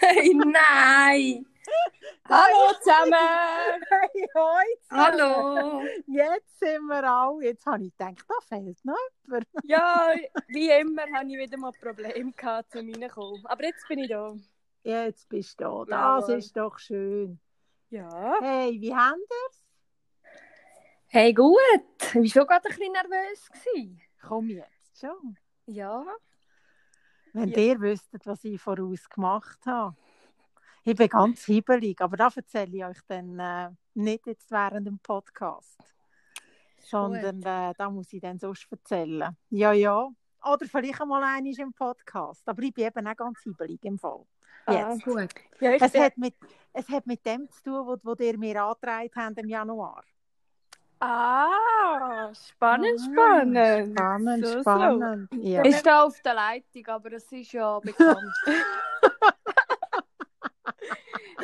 Hey, nein! Hallo zusammen! Hey, hoi zusammen. Hallo! Jetzt sind wir alle. Jetzt habe ich gedacht, da fehlt noch jemand. Ja, wie immer habe ich wieder mal Probleme gehabt, zu reinkommen. Aber jetzt bin ich da. Jetzt bist du da. Das Jawohl. ist doch schön. Ja. Hey, wie habt ihr's? Hey, gut. Ich war schon gerade ein bisschen nervös. Gewesen. Komm jetzt schon. Ja. Wenn Ja. ihr wüsstet, was ich voraus gemacht habe. Ich bin ganz hibbelig, aber das erzähle ich euch dann äh, nicht jetzt während dem Podcast. Sondern äh, da muss ich dann sonst erzählen. Ja, ja. Oder vielleicht einmal einmal im Podcast. Aber ich bin eben auch ganz hibbelig im Fall. Ah, gut. Ja, Es bin... hat, mit, es hat mit dem zu tun, was ihr mir angetragen habt im Januar. Ah, spannend, Ah, spannend. Spannend, So, so. spannend. Ja. Ist da auf der Leitung, aber es ist ja bekannt.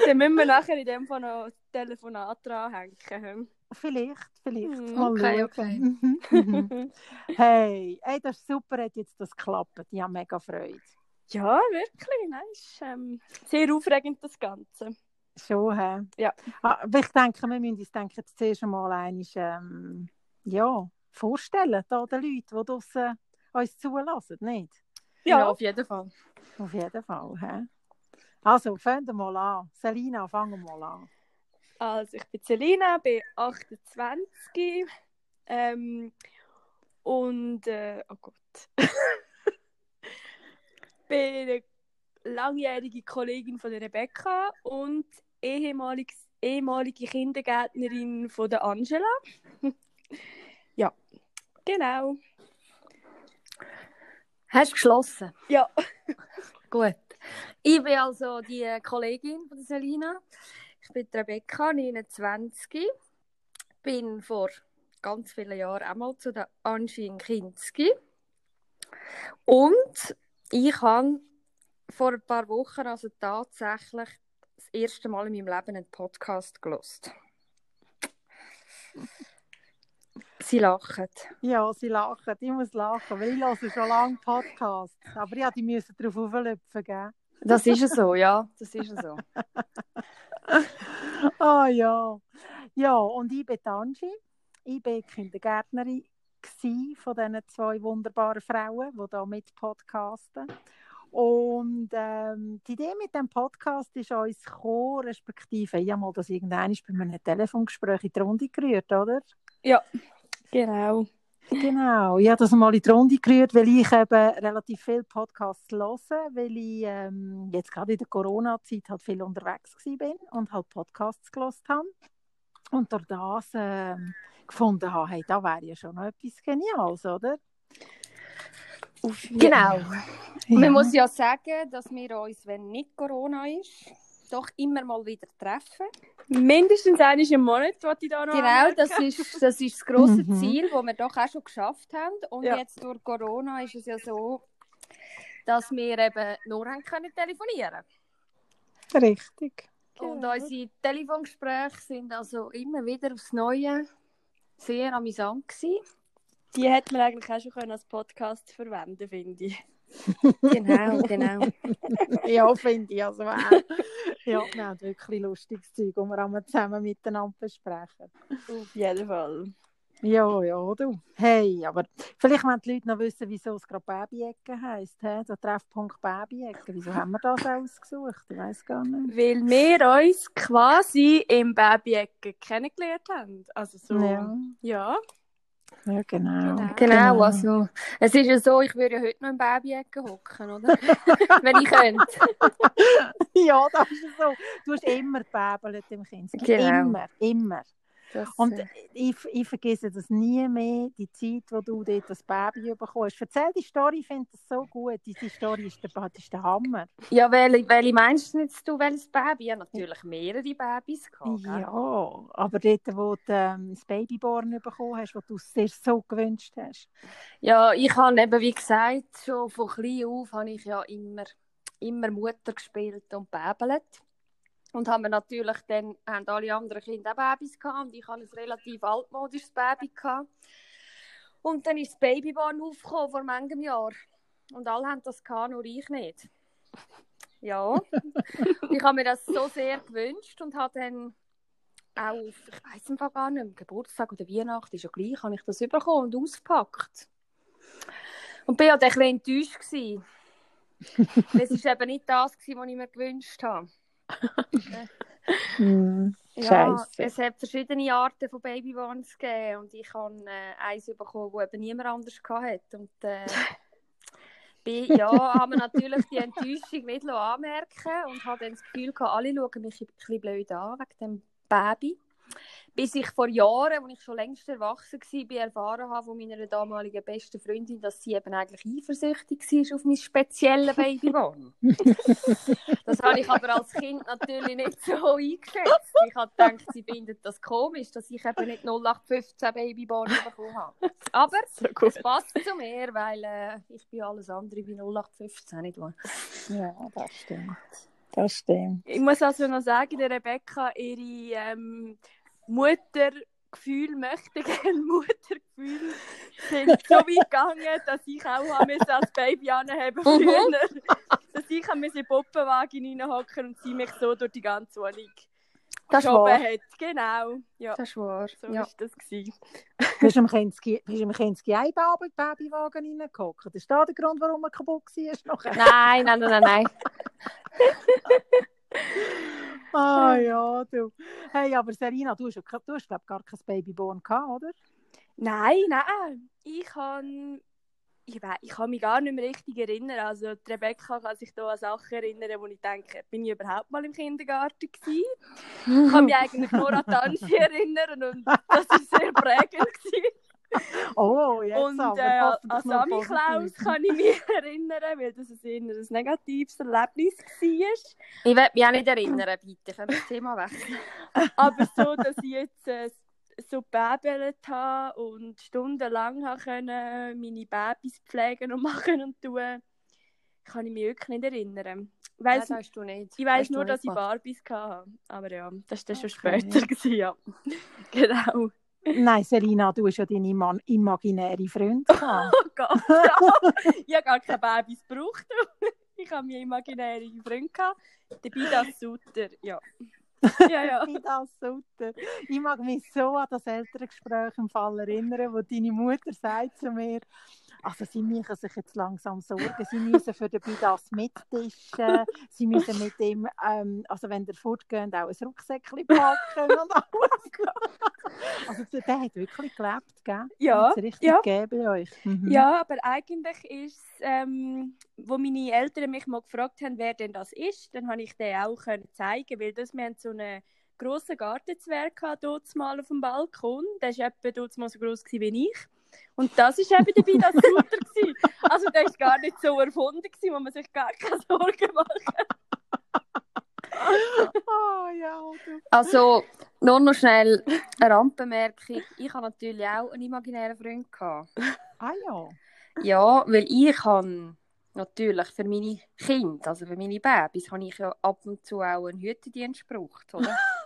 Dann müssen wir nachher in dem Fall noch das Telefonat dranhängen. Vielleicht, vielleicht. Hm, okay, okay. Mhm, mhm. hey, hey, das ist super, hat jetzt das geklappt. Ich habe mega Freude. Ja, wirklich. Nein, ist ähm, sehr aufregend, das Ganze. Schon, hä? Ja. Ah, Aber ich denke, wir müssen uns denke, jetzt zuerst einmal einmal, ähm, ja, vorstellen, da den Leuten, die draussen uns zulassen, nicht? Ja, auf jeden Fall. Auf jeden Fall, hä? Also, fangen wir mal an. Selina, fangen wir mal an. Also, ich bin Selina, bin 28 ähm, und, äh, oh Gott, bin langjährige Kollegin von der Rebecca und ehemalige, ehemalige Kindergärtnerin von der Angela. ja, genau. Hast du geschlossen? Ja. Gut. Ich bin also die Kollegin von der Selina. Ich bin Rebecca, 29. Bin vor ganz vielen Jahren einmal zu der Angie in Kinski. Und ich habe vor ein paar Wochen also tatsächlich das erste Mal in meinem Leben einen Podcast gelost. Sie lachen. Ja, sie lachen. Ich muss lachen, weil ich höre schon lange Podcasts. Aber ja, die müssen darauf auflöpfen, gell? Das ist so, ja. Das ist so. Ah ja. Ja, und ich bin Angie. Ich war Kindergärtnerin von diesen zwei wunderbaren Frauen, die hier mit podcasten. Und ähm, die Idee mit dem Podcast ist uns gekommen, respektive, ich habe mal das irgendwann bei einem Telefongespräch in die Runde gerührt, oder? Genau. Genau, ich habe das mal in die Runde gerührt, weil ich eben relativ viele Podcasts höre, weil ich ähm, jetzt gerade in der Corona-Zeit halt viel unterwegs bin und halt Podcasts gehört habe. Und durch das ähm, gefunden habe, hey, da wäre ja schon noch etwas Geniales, oder? Genau. Ja. Man muss ja sagen, dass wir uns, wenn nicht Corona ist, doch immer mal wieder treffen. Mindestens einmal im Monat, was ich da noch Genau, das ist das, ist das grosse Mhm. Ziel, das wir doch auch schon geschafft haben. Und Ja. jetzt durch Corona ist es ja so, dass wir eben nur haben können telefonieren Richtig. Und Genau. unsere Telefongespräche sind also immer wieder aufs Neue sehr amüsant gewesen. Die hätte man eigentlich auch schon können als Podcast verwenden finde ich. Genau, genau. Ja, finde ich also auch. Ja, wir haben wirklich lustiges Zeug, das wir einmal zusammen miteinander besprechen. Auf jeden Fall. Ja, ja, du. Hey, aber vielleicht wollen die Leute noch wissen, wieso es gerade Babyecke heisst. He? Der Treffpunkt Babyecke. Wieso haben wir das ausgesucht? Ich weiß gar nicht. Weil wir uns quasi im Baby-Ecke kennengelernt haben. Also so, Ja, ja. Ja genau. Genau, genau, also es ist ja so, ich würde ja heute noch im Babyecke hocken, oder? Wenn ich könnte. Ja, das ist so. Du hast immer gebäbelt im Kind. Genau. Immer, immer. Das, Und ich, ich vergesse das nie mehr, die Zeit, wo du dort das Baby bekommen hast. Erzähl die Story, ich finde das so gut. Diese Story ist der, ist der Hammer. ja, welche, welche meinst du jetzt, du, welches Baby? Ja, natürlich mehrere Babys gehabt, gell? Ja, aber dort, wo du ähm, das Babyborn bekommen hast, was du dir so gewünscht hast. Ja, ich habe eben, wie gesagt, schon von klein auf habe ich ja immer, immer Mutter gespielt und bäbelt. Und haben wir natürlich dann, haben alle anderen Kinder auch Babys gehabt und ich hatte ein relativ altmodisches Baby gehabt. Und dann ist das Babyborn aufgekommen vor manchem Jahr. Und alle haben das gehabt, nur ich nicht. Ja. ich habe mir das so sehr gewünscht und habe dann auch auf, ich weiß Fall gar nicht, Geburtstag oder Weihnachten ist ja gleich, habe ich das bekommen und ausgepackt. Und bin halt ein bisschen enttäuscht gewesen. es war eben nicht das, was ich mir gewünscht habe. Hm, Ja, es hat verschiedene Arten von Babywands gegeben und ich habe äh, eins bekommen, das eben niemand anders hatte. Und äh, bin, ja, habe mir natürlich die Enttäuschung nicht anmerken und habe dann das Gefühl gehabt, alle schauen mich ein bisschen blöd an wegen dem Baby. Bis ich vor Jahren, als ich schon längst erwachsen war, erfahren habe von meiner damaligen besten Freundin, dass sie eben eigentlich eifersüchtig war auf mein spezielles Babywan. Das habe ich aber als Kind natürlich nicht so eingeschätzt. Ich habe gedacht, sie findet das komisch, dass ich eben nicht 0815 Babyborn bekommen habe. Aber So es passt zu mir, weil äh, ich bin alles andere wie 0815 nicht wahr? Ja, das stimmt. Das stimmt. Ich muss also noch sagen, der Rebecca, ihre ähm, Muttergefühl, möchte gerne Muttergefühl, sind so weit gegangen, dass ich auch müssen als Baby anheben Mhm. früher. dass ich in den Puppenwagen reinhocken und sie mich so durch die ganze Wohnung Das geschoben hat. Genau, ja, Das ist wahr. so Ja. ist das gewesen. Bist du im Kinski- bist im Kinski Babywagen reingehockt? Das ist da der Grund, warum er kaputt war? nein, nein, nein, nein. Ah ja, du. Hey, aber Serena, du hast, ja du hast glaub, gar kein Babyborn gehabt, oder? Nein, nein, ich kann ich, wei- ich kann mich gar nicht mehr richtig erinnern. Also die Rebecca kann sich da an Sachen erinnern, wo ich denke, bin ich überhaupt mal im Kindergarten gewesen? Ich kann mich eigentlich nur an Tanzi erinnern und das war sehr prägend. Gewesen. Oh, jetzt Und aber. äh, hoffentlich an Sammy Klaus kann ich mich erinnern, weil das ein eher ein negatives Erlebnis war. Ich will mich auch nicht erinnern, bitte. Können wir das Thema wechseln? Aber so, dass ich jetzt äh, so gebäbelt habe und stundenlang habe können, meine Babys pflegen und machen und tun, kann ich mich wirklich nicht erinnern. Weiss, das hast du nicht. ich du nur, dass ich. Barbies hatte. Aber ja, das war dann schon Okay. später. Gewesen, ja. genau. Nein, Serena, du hast ja deine Mann imaginäre Freunde gehabt. Oh Gott, ja. ich habe gar keine Babys gebraucht. ich habe mir imaginäre Freunde gehabt. Dabei das Sutter, ja. Ja, ja. Das super. Ich mag mich so an das Elterngespräch im Fall erinnern, wo deine Mutter sagt zu mir, also sie müssen sich jetzt langsam sorgen, sie müssen für den Bidas mittischen, sie müssen mit ihm, ähm, also wenn der fortgeht, auch ein Rucksäckchen packen und alles. also der hat wirklich gelebt, gell? Ja, Hat's richtig ja. gegeben bei euch. Mhm. Ja, aber eigentlich ist ähm, wo meine Eltern mich mal gefragt haben, wer denn das ist, dann habe ich den auch können zeigen, weil das, wir haben so einen grossen Gartenzwerg dort mal auf dem Balkon. Der war etwa mal so gewesen wie ich. Und das war eben dabei das Sutter. gewesen. Also der war gar nicht so erfunden, gewesen, wo man sich gar keine Sorgen macht. Ah, ja. Also, nur noch schnell eine Randbemerkung. Ich habe natürlich auch einen imaginären Freund. Gehabt. Ah ja. Ja, weil ich habe natürlich für meine Kinder, also für meine Babys, habe ich ja ab und zu auch einen Hüttendienst gebraucht, oder?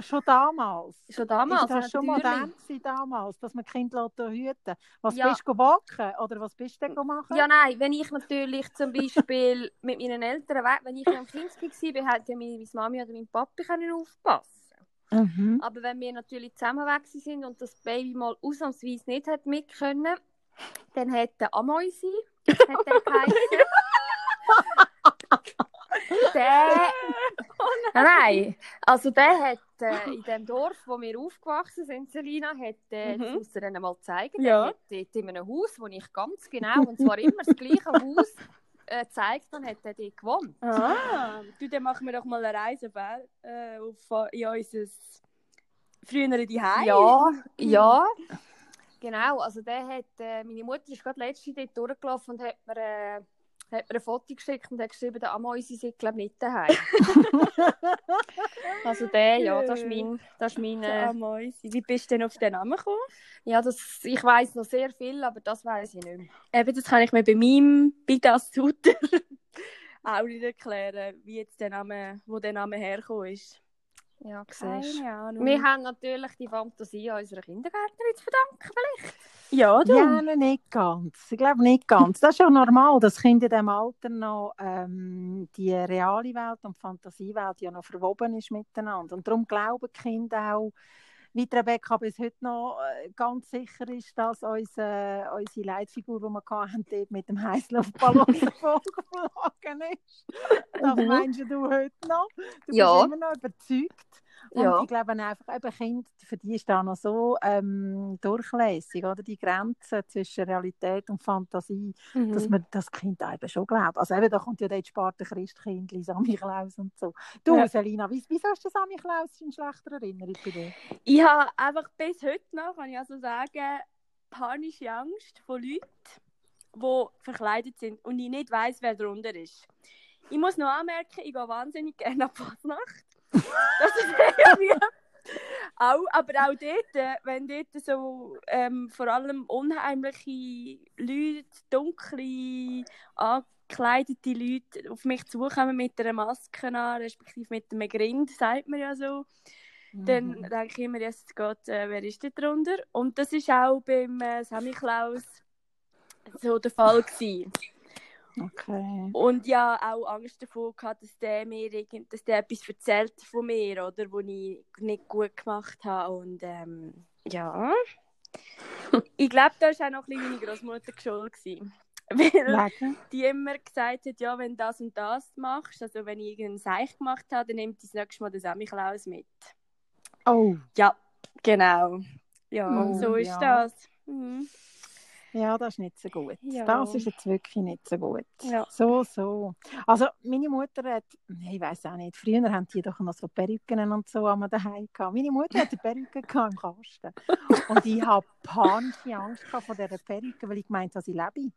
Schon damals. Schon damals, ist das schon natürlich. modern gewesen damals, dass man Kinder hüten Was Ja. bist du backen oder was bist du denn machen? Ja, nein, wenn ich natürlich zum Beispiel mit meinen Eltern, we- wenn ich am Kind war, hätte ja meine Mami oder mein Papi können aufpassen Mhm. Aber wenn wir natürlich zusammen weg sind und das Baby mal ausnahmsweise nicht hat mit können, dann hätte Amoisi, hat der geheißen. der, nein, nein, also der hat äh, in dem Dorf, wo wir aufgewachsen sind, Selina, hat äh, Mhm. das muss dann mal zeigen. Ja. Der hat dort in einem Haus, wo ich ganz genau, und zwar immer das gleiche Haus, äh, gezeigt, dann hat er dort gewohnt. Ah, du, dann machen wir doch mal eine Reise äh, auf in unser frühere Zuhause. Ja, ja. Genau, also der hat, äh, meine Mutter ist gerade letzte dort durchgelaufen und hat mir, äh, hat mir ein Foto geschickt und hat geschrieben, der Amoisi sei glaube nicht daheim. also der, ja, das ist mein, das ist mein äh, Amoisi. Wie bist du denn auf den Namen gekommen? ja, das, ich weiß noch sehr viel, aber das weiß ich nicht mehr. Eben, das kann ich mir bei meinem Bidas Sutter auch nicht erklären, wie jetzt der Name, wo der Name hergekommen ist. Ja, siehst. Keine Ahnung. Wir haben natürlich die Fantasie unserer Kindergärtnerin zu verdanken, vielleicht. Ja, du. Ja, nein, nicht ganz. Ich glaube nicht ganz. Das ist ja normal, dass Kinder in diesem Alter noch ähm, die reale Welt und die Fantasiewelt ja noch verwoben ist miteinander. Und darum glauben die Kinder auch, wie die Rebecca bis heute noch äh, ganz sicher ist, dass unsere, unsere Leitfigur, die wir hatten, dort mit dem Heißluftballon vorgeflogen ist. Das Mhm. meinst du heute noch? Du Ja. bist immer noch überzeugt. Und Ja. ich glaube einfach, eben Kinder, für die ist da noch so ähm, durchlässig, oder? Die Grenze zwischen Realität und Fantasie, dass Mhm. man das Kind eben schon glaubt. Also eben, da kommt ja dort Sparte Christkindli, Sammy Klaus und so. Du, Ja. Selina, wie, wieso ist der Sammy Klaus in schlechter Erinnerung bei dir? Ich habe einfach bis heute noch, kann ich also sagen, panische Angst vor Leuten, die verkleidet sind und ich nicht weiß, wer darunter ist. Ich muss noch anmerken, ich gehe wahnsinnig gerne auf Fasnacht. Das ist irgendwie auch, aber auch dort, äh, wenn dort so ähm, vor allem unheimliche Leute, dunkle, angekleidete Leute auf mich zukommen mit einer Maske an, respektive mit einem Grind, sagt man ja so dann Mhm. denke ich immer, jetzt geht, äh, wer ist da drunter? Und das ist auch beim äh, Sammy Klaus so der Fall gewesen. Okay. Und ja, auch Angst davor gehabt, dass der mir irgend, dass der etwas erzählt von mir, oder, wo ich nicht gut gemacht habe. Und ähm, ja. ich glaube, da war auch noch ein bisschen meine Großmutter schuld. gewesen. Weil die immer gesagt hat, ja, wenn du das und das machst, also wenn ich irgendeinen Seich gemacht habe, dann nimmt das nächste Mal den Sammy Klaus mit. Oh, Ja, genau. Ja, Oh, so ist ja. das. Mhm. Ja, das ist nicht so gut. Ja. Das ist jetzt wirklich nicht so gut. Ja. So, so. Also, meine Mutter hat, ich weiß auch nicht, früher haben die doch noch so Perücken und so am daheim gehabt. Meine Mutter hatte Perücke gehabt im Kasten. Und ich habe panische Angst vor dieser Perücke, weil ich gemeint habe, sie lebe.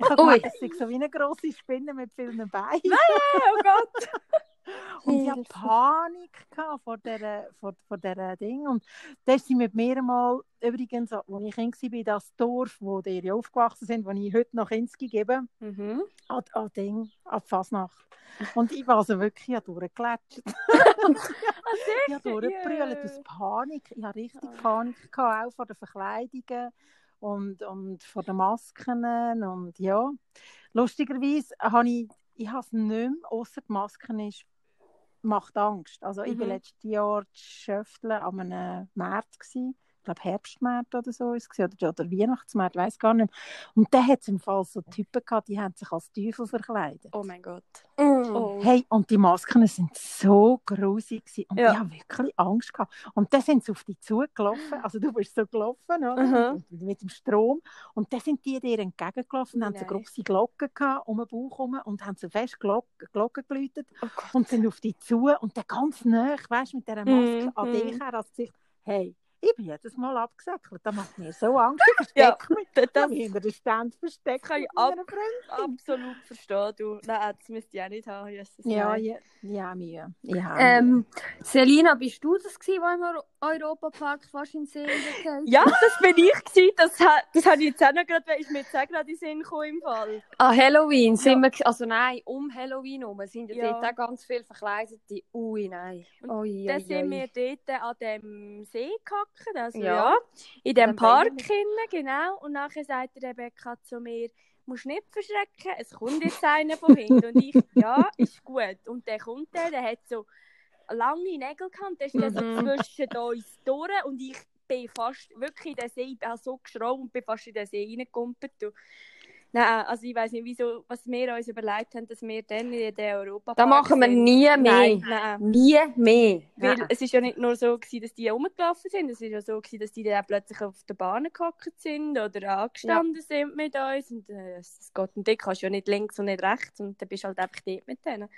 Ich habe gemeint, es sei so wie eine grosse Spinne mit vielen Beinen. Oh Gott. Und ich hatte. Panik vor dieser, vor, vor dieser Ding. Und da mit mir mal, übrigens, als ich Kind war, das Dorf, wo die ja aufgewachsen sind, wo ich heute noch Kinski gebe, Mhm. an, an Ding, an Fasnacht. Und ich war also wirklich ja durchgelatscht. Ich habe durchgebrüllt aus Panik. Ich hatte richtig Ah. Panik, gehabt, auch vor den Verkleidungen und, und vor den Masken. Und ja, lustigerweise habe ich, ich habe es nicht mehr, ausser die Masken ist, macht Angst. Also ich war Mhm. letztes Jahr zu Schöfteln an einem März. Gewesen. Ich glaube, Herbstmärz oder so ist es, oder, oder Weihnachtsmärz, ich weiß gar nicht. mehr. Und da hat es im Fall so Typen gehabt, die haben sich als Teufel verkleidet. Oh mein Gott. Mm. Oh. Hey, und die Masken sind so grusig gewesen. und Ja. ich habe wirklich Angst gehabt. Und dann sind sie auf dich zugelaufen, also du bist so gelaufen? Mhm. mit dem Strom. Und dann sind die dir entgegengelaufen und haben so Nein. große Glocken gehabt um den Bauch herum und haben so fest Glocken, Glocken geläutet Oh und sind auf dich zu und dann ganz nah, weißt mit dieser Maske Mhm, an mhm. dich her, als Gesicht. Hey, ich bin jedes Mal abgesäckelt. Das macht mir so Angst. Ich Ja, verstecke mich. Das, Ich das hinter den Ständen versteckt. kann ich Freundin. absolut verstehen. Du. Nein, das müsste ich auch nicht haben. Jesus, Ja, ja, ja, Mühe. Ja, Ähm, Selina, bist du das gewesen, wo im Euro- Europapark fast in den See ja, das bin ich gewesen. Das, ha- das habe ich jetzt auch noch gerade, ist mir jetzt auch gerade in den Sinn gekommen im Fall. An Halloween sind wir, also nein, um Halloween herum sind ja, Ja. dort auch ganz viele Verkleidete. Ui, nein. Und Ui, Dann sind wir dort an dem See gehackt, also Ja. ja, in dem Park hinten, genau. Und nachher sagt die Rebecca zu mir, musst nicht verschrecken, es kommt jetzt einer von hinten. Und ich, ja, ist gut. Und der kommt der, der hat so lange Nägel gehabt, der ist dann so Mhm. zwischen uns durch und ich bin fast wirklich in den See, ich habe so geschraubt und bin fast in den See reingekumpelt. Nein, also ich weiß nicht, wieso, was wir uns überlegt haben, dass wir dann in den Europapark Das machen wir nie mehr. Nein, nein. Nie mehr. Weil Nein. es ist ja nicht nur so gewesen, dass die rumgelaufen sind, es ist ja so gewesen, dass die dann plötzlich auf der Bahn gehockt sind oder angestanden sind mit uns und äh, es geht und dort kannst du ja nicht links und nicht rechts und dann bist du halt einfach dort mit denen.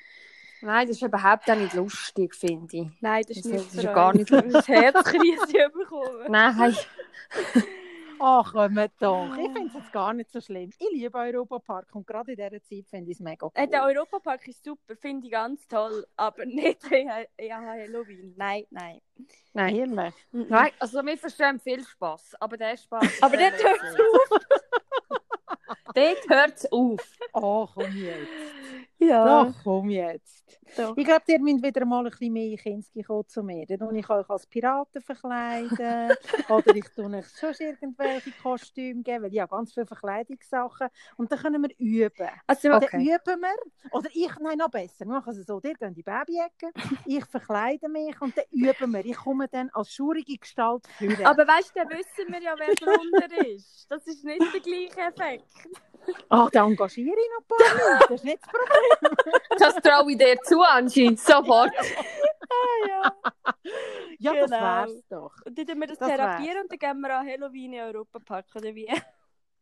Nein, das ist überhaupt auch nicht lustig, finde ich. Nein, das ist Das nicht ist für ja gar nicht- das Herzkrise bekommen. Nein. Ach, kommt doch. Ich finde es jetzt gar nicht so schlimm. Ich liebe Europapark und gerade in dieser Zeit finde ich es mega cool. Äh, der Europapark ist super, finde ich ganz toll, aber nicht ja, Halloween. Nein, nein. Nein. Ehrlich. Nein, also wir verstehen viel Spass, aber der Spass. Aber dort hört es auf. Dort hört es auf. Oh, komm jetzt. Ja, Doch, komm jetzt. doch. Ich glaube, ihr müsst wieder mal ein bisschen mehr Kinski kommen zu mir. Dann tue ich euch als Piraten verkleiden. oder ich tue euch schon irgendwelche Kostüme geben, weil ich habe ganz viele Verkleidungssachen. Und dann können wir üben. Also, Dann Okay. üben wir. Oder ich, nein, noch besser. Wir machen es so, ihr geht in die Babyecke, ich verkleide mich und dann üben wir. Ich komme dann als schurige Gestalt führen. aber weißt du, dann wissen wir ja, wer drunter ist. Das ist nicht der gleiche Effekt. Ach, dann engagiere ich noch ein paar Leute. Das ist nicht das Problem. Das traue ich dir zu, Angie. Sofort. Ah, ja. Ja, das Genau. wär's doch. Und dann tun wir das, Das therapieren und dann gehen wir an Halloween in Europa Park oder wie?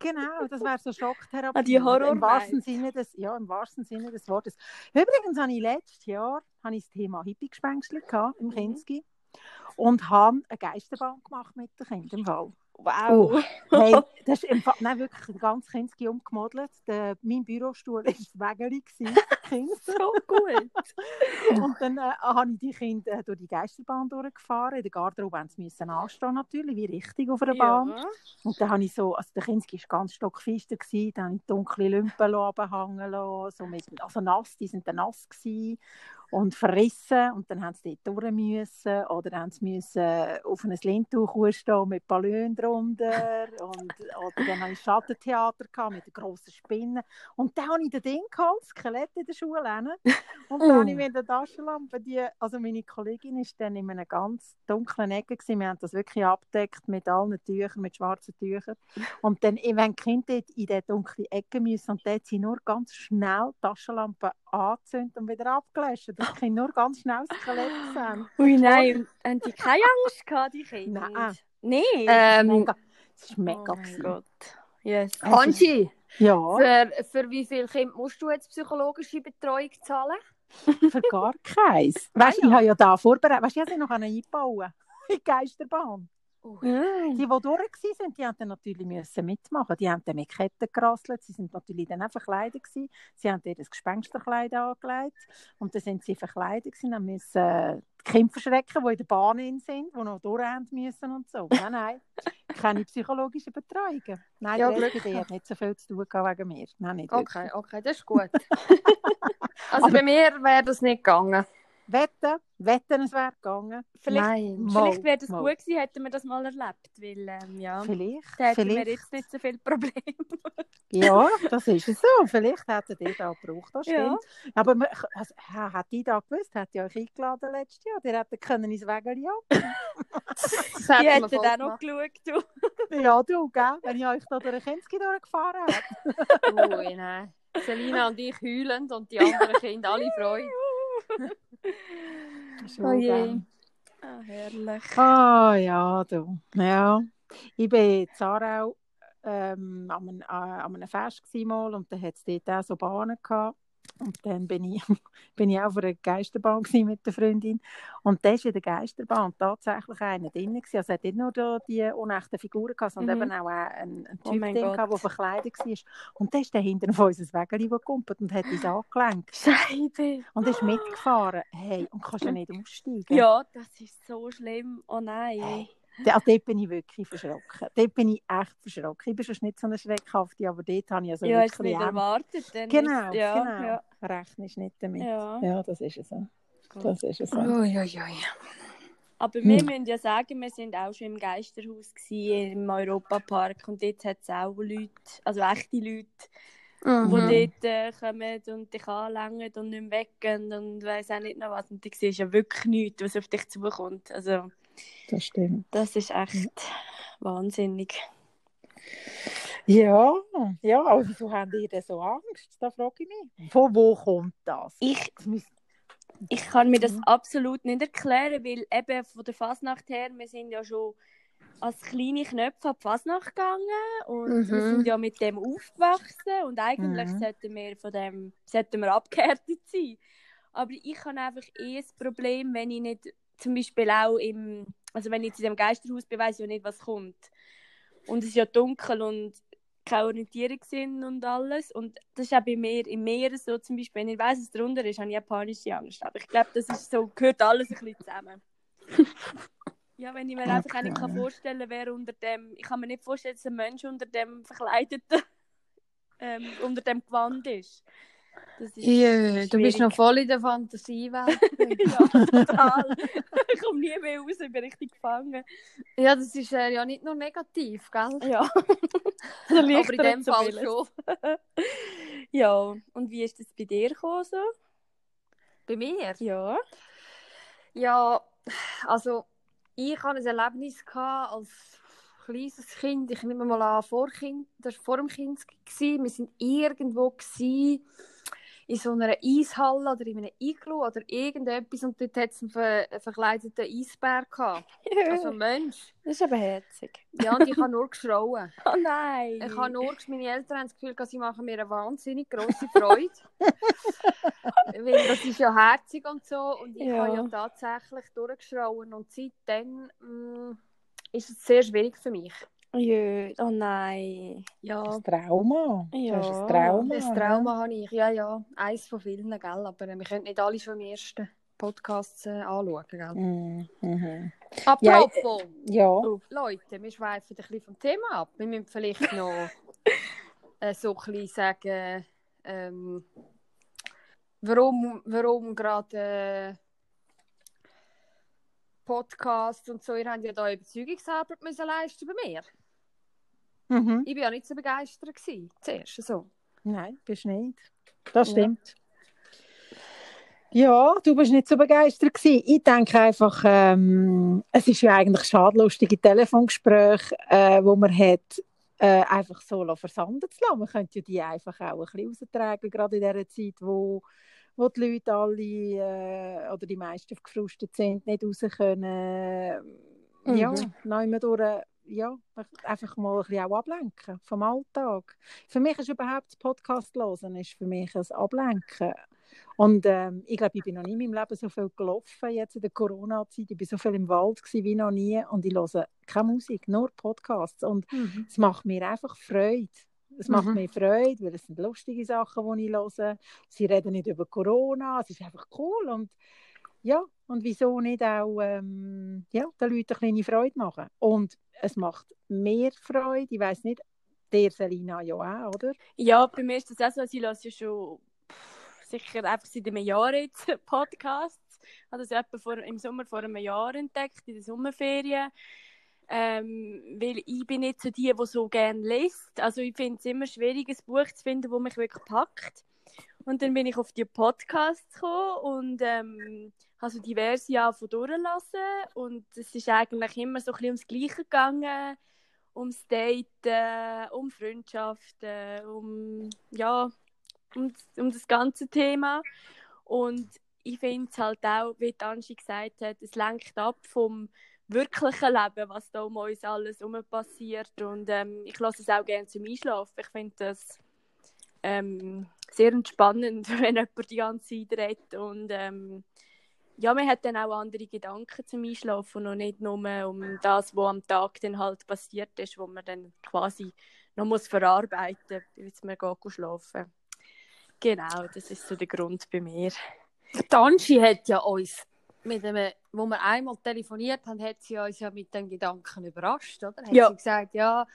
Genau, das wäre so Schocktherapie. Ah, die Horror- Im wahrsten Sinne des, ja, im wahrsten Sinne des Wortes. Übrigens habe ich letztes Jahr habe ich das Thema Hippie-Gespenstchen gehabt, im Mhm. Kinski und habe eine Geisterbahn gemacht mit den Kindern im Fall. Wow. Hey, das ist Fall, nein, wirklich ein ganz Kinski umgemodelt. Der, mein Bürostuhl war das Wägeli. So gut. Und dann äh, habe ich die Kinder äh, durch die Geisterbahn durchgefahren. In der Garderobe mussten sie müssen anstehen natürlich, wie richtig auf einer Bahn. Ja. Und dann habe ich so, also der Kinski war ganz stockfest, gewesen, dann habe ich dunkle Lümpen runterhängen lassen, so mit, also nass, die sind dann nass gewesen und verrissen und dann haben sie dort durch müssen oder haben sie müssen auf ein Lindtuch stehen mit Ballon drunter und oder dann habe ich Schattentheater gehabt mit den grossen Spinnen. Und dann habe ich das Ding geholt, Skelett in der Schule und dann habe ich mir die Taschenlampe, die, also meine Kollegin ist dann in einer ganz dunklen Ecke gewesen, wir haben das wirklich abgedeckt mit allen Tüchern, mit schwarzen Tüchern. Und dann, wenn die Kinder dort in diese dunkle Ecke müssen und dort sie nur ganz schnell die Taschenlampe angezündet und wieder abgelöscht, die Kinder nur ganz schnell das Skelett sehen. Ui, nein. Haben die keine Angst gehabt, die Kinder? Nein. Nein. Ähm, Mega. Das ist mega. oh. Gott. Yes. Also, Angie, Ja, für, für wie viele Kinder musst du jetzt psychologische Betreuung zahlen? für gar keins. Weißt du, ich habe ja da vorbereitet. Weißt du, ich habe sie noch einbauen. In die Geisterbahn. Die, die durch waren, die dann natürlich müssen mitmachen. Die haben dann mit Ketten gerasselt. Sie sind natürlich dann auch verkleidet gewesen. Sie haben ihr das Gespensterkleid angelegt. Und dann sind sie verkleidet gewesen. Dann müssen äh, die Kinder verschrecken, die in der Bahn in sind, die noch durch haben müssen und so. Nein, nein. Keine psychologische Betreuungen. Nein, Ja, Glück SPD hat nicht so viel zu tun wegen mir. Nein, nicht wirklich. Okay, okay, das ist gut. also Aber- bei mir wäre das nicht gegangen. Wetten, wetten, es wäre gegangen. Vielleicht, Nein. Mal, vielleicht wäre das mal. gut gewesen, hätten wir das mal erlebt. Weil, ähm, ja, Vielleicht, da hätten wir jetzt nicht so viele Probleme. Ja, das ist es so. Vielleicht hättet ihr da gebraucht, das Ja. stimmt. Aber man- also, ha- hat die da gewusst, hat die euch eingeladen letztes Jahr? Die hätten können ins Wägeli. Das Die hätten hätten auch noch geschaut. Du. Ja, du, gell? Wenn ich euch da durch Kinski durchgefahren hätte. Ui, nein. Selina und ich heulend und die anderen Kinder alle Freude. Oh je. Ah, herrlich. Ah, ja, du. Ja. Ich war in Zarau ähm, an, einem, äh, an einem Fest mal und da hat es dort auch so Bahnen gehabt. Und dann bin ich, bin ich auch auf einer Geisterbahn mit der Freundin. Und da war in der Geisterbahn tatsächlich einer drin. Gewesen. Also, er hat nicht nur da die unechten Figuren gehabt, sondern Mhm. eben auch ein, ein Oh Typ drin, gehabt, der verkleidet war. Und der ist dann hinter auf unser Wägeli gekumpelt und hat uns angelenkt. Scheibe. Und ist mitgefahren. Hey, und kannst ja nicht aussteigen. Ja, das ist so schlimm. Oh nein. Hey. Also dort bin ich wirklich verschrocken. Dort bin ich echt verschrocken. Ich bin schon nicht so eine Schreckhafte, aber dort habe ich also ja, wirklich... Angst. erwartet. Dann Genau, ist, ja, genau. Ja, Rechnest nicht damit. Ja, ja. das ist es so. Das ist es so. Uiuiui. Aber wir müssen ja sagen, wir sind auch schon im Geisterhaus gewesen, im Europapark und dort hat es auch Leute, also echte Leute, die Mhm. dort äh, kommen und dich anlängen und nicht mehr weggehen und weiss auch nicht noch was. Und du siehst ja wirklich nichts, was auf dich zukommt. Also Das stimmt. das ist echt wahnsinnig. Ja, ja, aber wieso habt ihr denn so Angst? Da frage ich mich. Von wo kommt das? Ich, ich kann mir das Mhm. absolut nicht erklären, weil eben von der Fasnacht her, wir sind ja schon als kleine Knöpfe an die Fasnacht gegangen und Mhm. wir sind ja mit dem aufgewachsen und eigentlich Mhm. sollten wir von dem sollten wir abgehärtet sein. Aber ich habe einfach eh das Problem, wenn ich nicht zum Beispiel auch im, also wenn ich in dem Geisterhaus bin, weiss ich ja nicht, was kommt. Und es ist ja dunkel und keine Orientierungssinn und alles. Und das ist auch bei mir im Meer so zum Beispiel, wenn ich weiss, was drunter ist, habe ich panische Angst. Aber ich glaube, das ist so, gehört alles ein bisschen zusammen. Ja, wenn ich mir einfach auch nicht kann vorstellen wer unter dem, ich kann mir nicht vorstellen, dass ein Mensch unter dem verkleideten, ähm, unter dem Gewand ist. Das ist Jö, du bist noch voll in der Fantasiewelt. ja, total. ich komme nie mehr raus, ich bin richtig gefangen. ja, das ist äh, ja nicht nur negativ, gell? Ja. Aber in dem Fall schon. Ja, und wie ist das bei dir gekommen so? Bei mir? Ja. Ja, also ich hatte ein Erlebnis gehabt als kleines Kind. Ich nehme mal an, vor, kind, das war vor dem Kind. Gewesen. Wir waren irgendwo gewesen, in so einer Eishalle oder in einem Iglu oder irgendetwas und dort hat es einen, ver verkleideten Eisbär gehabt. Also ein Mensch. Das ist aber herzig. Ja, und ich habe nur geschrauen. Oh nein. Ich habe nur, meine Eltern haben das Gefühl, sie machen mir eine wahnsinnig grosse Freude. Weil das ist ja herzig und so. Und ich Ja. habe ja tatsächlich durchgeschrauen. Und seitdem mm, ist es sehr schwierig für mich. Oh nein. Ja, Das Trauma. Ja. Das ist ein Trauma. das Trauma habe ich. Ja, ja. Eins von vielen, gell? Aber äh, wir können nicht alle schon im ersten Podcast äh, anschauen, gell? Mhm. Mhm. Apropos, Ja. Leute, wir schweifen ein bisschen vom Thema ab. Wir müssen vielleicht noch äh, so ein bisschen sagen, ähm, warum, warum gerade äh, Podcasts und so, ihr habt ja da Überzeugungsarbeit müssen leisten bei mir. Mhm. Ich war ja nicht so begeistert gewesen, zuerst so. Nein, bist nicht. Das Ja. stimmt. Ja, du bist nicht so begeistert gewesen. Ich denke einfach, ähm, es ist ja eigentlich schadlustige Telefongespräche, äh, wo man hat, äh, einfach so versanden zu lassen. Man könnte ja die einfach auch ein bisschen raustragen, gerade in dieser Zeit, wo, wo die Leute alle äh, oder die meisten gefrustet sind, nicht raus können. Ja, Mhm. nehmen durch, ja, einfach mal ein bisschen auch ablenken vom Alltag. Für mich ist überhaupt Podcast hören ist für mich ein Ablenken. Und ähm, ich glaube, ich bin noch nie in meinem Leben so viel gelaufen, jetzt in der Corona-Zeit. Ich bin so viel im Wald gewesen wie noch nie und ich höre keine Musik, nur Podcasts. Und es macht mir einfach Freude. Es macht Mhm. mir Freude, weil es sind lustige Sachen, die ich höre. Sie reden nicht über Corona, es ist einfach cool. Und ja, und wieso nicht auch ähm, ja, den Leuten eine kleine Freude machen? Und es macht mehr Freude, ich weiß nicht, der Selina ja auch, oder? Ja, bei mir ist das auch so, also ich höre ja schon pff, sicher einfach seit einem Jahr jetzt Podcasts. Ich habe das etwa vor, im Sommer vor einem Jahr entdeckt, in den Sommerferien. Ähm, weil ich bin nicht so die, die so gerne liest. Also ich finde es immer schwierig, ein Buch zu finden, das mich wirklich packt. Und dann bin ich auf die Podcasts gekommen und ähm, habe so diverse Jahre von durchgelassen. Und es ist eigentlich immer so ein ums Gleiche gegangen. Ums Daten, um Freundschaften, um, ja, um, um das ganze Thema. Und ich finde es halt auch, wie Angie gesagt hat, es lenkt ab vom wirklichen Leben, was da um uns alles herum passiert. Und ähm, ich lasse es auch gerne zum Einschlafen. Ich finde das ähm, sehr entspannend, wenn jemand die ganze Zeit redet. Und ähm, ja, man hat dann auch andere Gedanken zum Einschlafen und nicht nur um das, was am Tag dann halt passiert ist, wo man dann quasi noch muss verarbeiten muss, bis man geht schlafen Genau, das ist so der Grund bei mir. Angie hat ja uns, mit dem, wo wir einmal telefoniert haben, hat sie uns ja mit den Gedanken überrascht, oder? Hat Ja. sie gesagt, ja,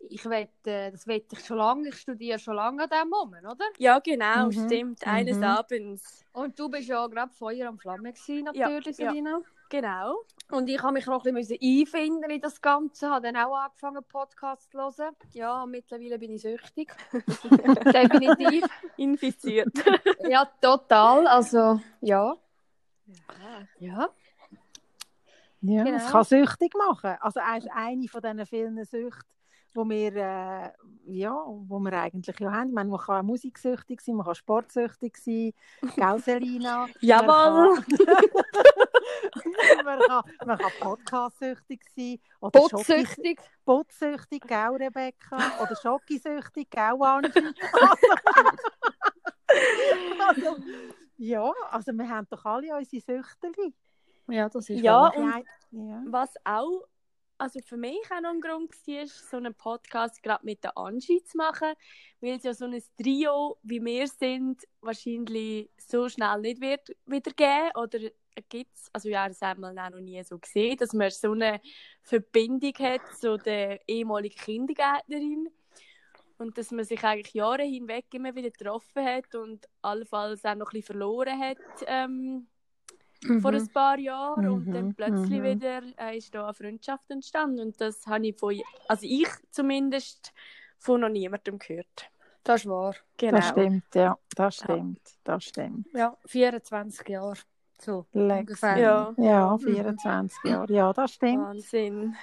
ich will, äh, das will ich schon lange, ich studiere schon lange an diesem Moment, oder? Ja, genau, Mhm, stimmt. Eines mhm. Abends. Und du bist ja gerade Feuer am Flamme gewesen, Ja, natürlich, ja. Selina. Genau. Und ich habe mich noch ein bisschen einfinden in das Ganze, habe dann auch angefangen, Podcasts zu hören. Ja, mittlerweile bin ich süchtig. Definitiv. Infiziert. Ja, total. Also, ja. Ja. Ja, Genau. es kann süchtig machen. Also es ist eine von diesen vielen Süchten, wo wir, äh, ja, wo wir eigentlich ja haben. Ich meine, man kann auch musiksüchtig sein, man kann sportsüchtig sein. Gell, Selina? Jawohl. Man kann, man kann podcastsüchtig sein. Oder. Botsüchtig, gell, Rebecca? Oder Schokisüchtig, gell, Angie? Also, ja, also wir haben doch alle unsere Süchteli. Ja, das ist Ja, und- ja. Was auch, also für mich auch noch ein Grund war, so einen Podcast gerade mit der Angie zu machen, weil es ja so ein Trio, wie wir sind, wahrscheinlich so schnell nicht wird wieder geben oder gibt es, also ja, das haben wir noch nie so gesehen, dass man so eine Verbindung hat zu der ehemaligen Kindergärtnerin. Und dass man sich eigentlich Jahre hinweg immer wieder getroffen hat und allenfalls auch noch ein bisschen verloren hat ähm, Mhm. vor ein paar Jahren. Und Mhm, dann plötzlich mhm. wieder äh, ist da eine Freundschaft entstanden. Und das habe ich von, also ich zumindest, von noch niemandem gehört. Das ist wahr. Genau. Das stimmt, ja. Das stimmt. Das stimmt. Ja, 24 Jahre. So, Lex. ungefähr. Ja, Ja, 24 Jahre. Ja, das stimmt. Wahnsinn.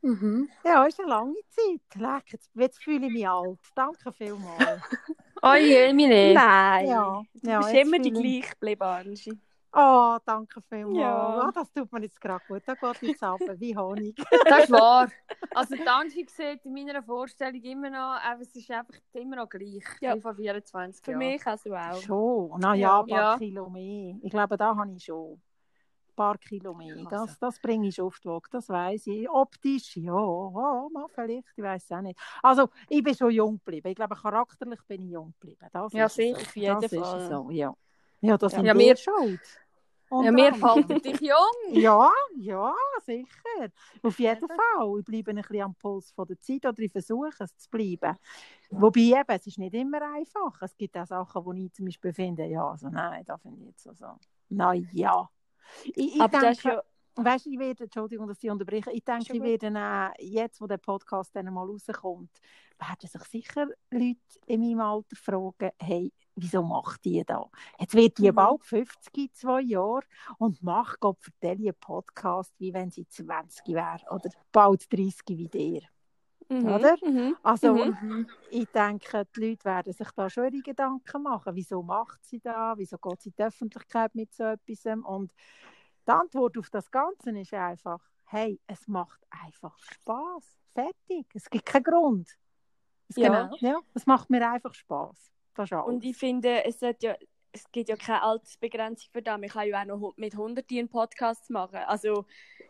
Mhm. Ja, ist eine lange Zeit. Leck, jetzt, jetzt fühle ich mich alt. Danke vielmals. Oh je, meine. Nein. Ja, Du ja, bist jetzt immer die gleiche geblieben. Oh, danke vielmals. Ja. Ah, das tut mir jetzt gerade gut. Da geht jetzt ab, wie Honig. Das ist wahr. Also Angie sieht in meiner Vorstellung immer noch, es ist einfach immer noch gleich, Ja. wie vor 24 Für Jahren. mich also auch. Schon. Na ja, Ja. ein paar Ja. Kilo mehr. Ich glaube, da habe ich schon. Ein paar Kilo mehr. Das, das bringe ich die Waage, das weiß ich. Optisch, ja, ja mal vielleicht, ich weiß es auch nicht. Also, ich bin schon jung geblieben. Ich glaube, charakterlich bin ich jung geblieben. Das Ja, sicher, so. auf jeden das Fall. Ist so, ja. Ja, das sind Ja, wir wir- schuld. Ja, Unter mir anderem. fällt dich jung. Ja, ja, sicher. Auf jeden Fall. Ich bleibe ein bisschen am Puls von der Zeit oder ich versuche es zu bleiben. Wobei eben, es ist nicht immer einfach. Es gibt auch Sachen, wo ich zum Beispiel finde, ja, also nein, da finde ich jetzt so, so. Na ja. Ich, ich Aber das denke, ja, weißt du, ich werde, Entschuldigung, dass ich unterbreche, ich denke, ich werde auch, jetzt, wo der Podcast dann mal rauskommt, werden sich sicher Leute in meinem Alter fragen, hey, wieso macht die da? Jetzt wird die Mhm. bald 50 in zwei Jahren und macht Gott vertelle einen Podcast, wie wenn sie 20 wäre oder bald 30 wie der. mhm, oder? Mhm. Also Mhm. ich denke, die Leute werden sich da schon ihre Gedanken machen. Wieso macht sie da? Wieso geht sie in die Öffentlichkeit mit so etwas? Und die Antwort auf das Ganze ist einfach, hey, es macht einfach Spaß. Fertig. Es gibt keinen Grund. Es, Ja. genau, ja, es macht mir einfach Spaß. Das ist alles. Und ich finde, es, ja, es gibt ja keine Altersbegrenzung für das. Man kann ja auch noch mit 100 einen Podcast machen. Also,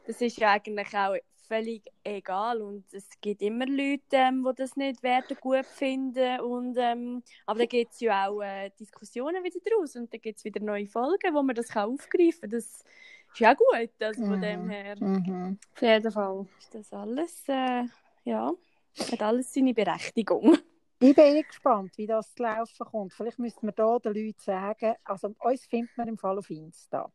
das ist ja eigentlich auch völlig egal. Und es gibt immer Leute, ähm, die das nicht werden gut finden. Und, ähm, aber da gibt es ja auch äh, Diskussionen wieder draus. Und dann gibt es wieder neue Folgen, wo man das kann aufgreifen kann. Das ist ja gut. Also von Mhm. dem her Mhm. Auf jeden Fall. ist das alles, äh, ja, hat alles seine Berechtigung. Ich bin eh gespannt, wie das zu laufen kommt. Vielleicht müssten wir da den Leuten sagen, also uns findet man im Fall auf Insta.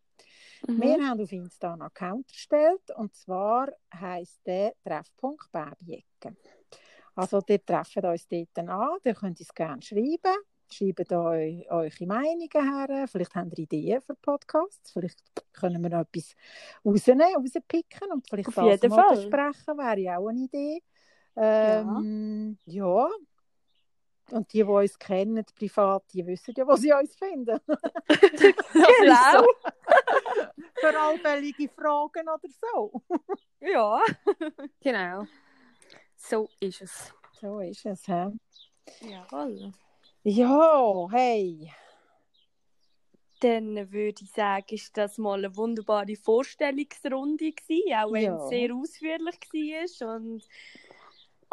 Mhm. Wir haben auf Insta einen Account erstellt und zwar heisst der Treffpunkt Babyecke. Also ihr trefft uns dort an, ihr könnt uns gerne schreiben, schreibt eu, eure Meinungen her, vielleicht habt ihr Ideen für Podcasts, vielleicht können wir noch etwas rausnehmen, rauspicken und vielleicht Auf das mal besprechen, wäre ja auch eine Idee. Ähm, ja. Und die, die uns kennen, privat, die wissen ja, wo sie uns finden. Genau. Für allfällige Fragen oder so. Ja. Genau. So ist es. So ist es, hä? Jawohl. Ja, hey. Dann würde ich sagen, ist das mal eine wunderbare Vorstellungsrunde gewesen, auch wenn Ja. es sehr ausführlich war. Und,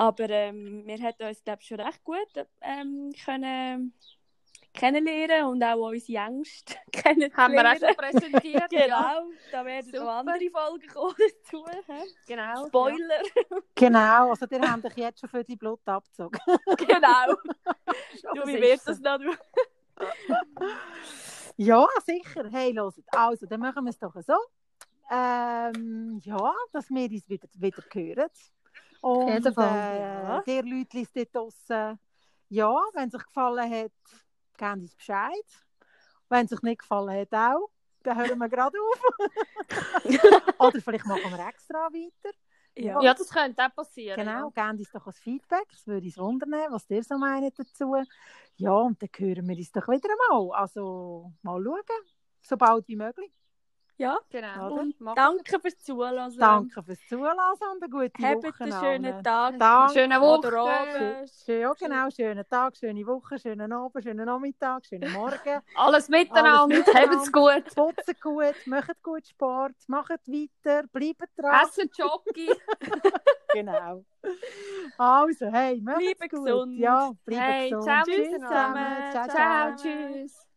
aber ähm, wir haben uns, glaube ich, schon recht gut ähm, können kennenlernen und auch unsere Ängste kennenlernen. Haben wir auch schon präsentiert. Ja. Genau, da werden Super. noch andere Folgen kommen dazu. Genau. Spoiler, Genau, also ihr habt euch jetzt schon für die Blut abgezogen. genau. Ja, du, wie wird das noch? Ja, sicher. Hey, hört. Also, dann machen wir es doch so. Ähm, ja, dass wir uns wieder, wieder hören. Und jeden Fall, äh, ja. Leute dort draussen, ja, wenn es euch gefallen hat, gebt uns Bescheid. Wenn es euch nicht gefallen hat, auch. Dann hören wir gerade auf. Oder vielleicht machen wir extra weiter. Ja. Ja, das könnte auch passieren. Genau, gebt uns doch ein Feedback. Das würde uns wundern, was ihr so meint dazu. Ja, und dann hören wir uns doch wieder einmal. Also, mal schauen. So bald wie möglich. Ja. Genau. Und Danke fürs Zuhören. Danke fürs Zulassen und eine gute Habt Woche. einen schönen Tag. Danke. Schöne Woche. Ja, genau. Schönen Tag, schöne Woche, schönen Abend, schönen Nachmittag, schönen Morgen. Alles miteinander. Alles miteinander. Habt's gut. Putzen gut, macht gut Sport, macht weiter, bleibt dran. Essen Jockey. Genau. Also, hey, macht's Bleibt gut. gesund. Ja, bleibt Hey, gesund. ciao Tschüss zusammen. Ciao, Ciao, ciao. tschüss.